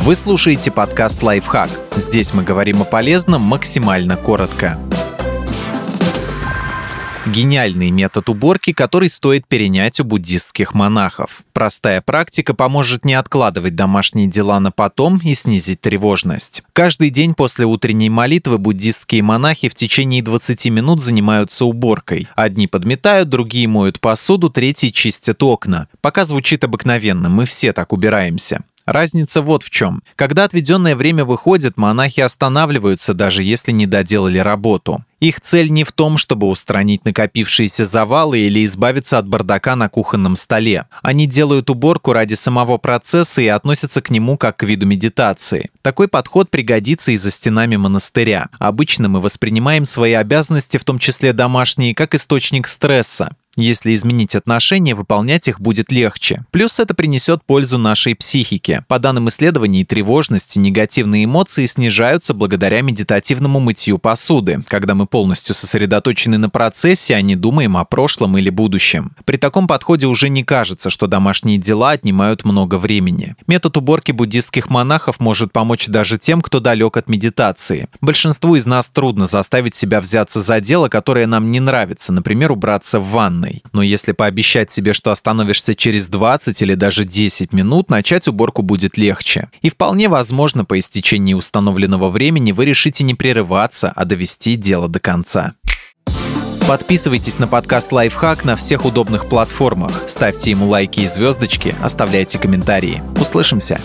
Вы слушаете подкаст «Лайфхак». Здесь мы говорим о полезном максимально коротко. Гениальный метод уборки, который стоит перенять у буддистских монахов. Простая практика поможет не откладывать домашние дела на потом и снизить тревожность. Каждый день после утренней молитвы буддистские монахи в течение 20 минут занимаются уборкой. Одни подметают, другие моют посуду, третьи чистят окна. Пока звучит обыкновенно, мы все так убираемся. Разница вот в чем. Когда отведенное время выходит, монахи останавливаются, даже если не доделали работу. Их цель не в том, чтобы устранить накопившиеся завалы или избавиться от бардака на кухонном столе. Они делают уборку ради самого процесса и относятся к нему как к виду медитации. Такой подход пригодится и за стенами монастыря. Обычно мы воспринимаем свои обязанности, в том числе домашние, как источник стресса. Если изменить отношения, выполнять их будет легче. Плюс это принесет пользу нашей психике. По данным исследований, тревожность и негативные эмоции снижаются благодаря медитативному мытью посуды, когда мы полностью сосредоточены на процессе, а не думаем о прошлом или будущем. При таком подходе уже не кажется, что домашние дела отнимают много времени. Метод уборки буддистских монахов может помочь даже тем, кто далек от медитации. Большинству из нас трудно заставить себя взяться за дело, которое нам не нравится, например, убраться в ванной ванной. Но если пообещать себе, что остановишься через 20 или даже 10 минут, начать уборку будет легче. И вполне возможно, по истечении установленного времени вы решите не прерываться, а довести дело до конца. Подписывайтесь на подкаст «Лайфхак» на всех удобных платформах, ставьте ему лайки и звездочки, оставляйте комментарии. Услышимся!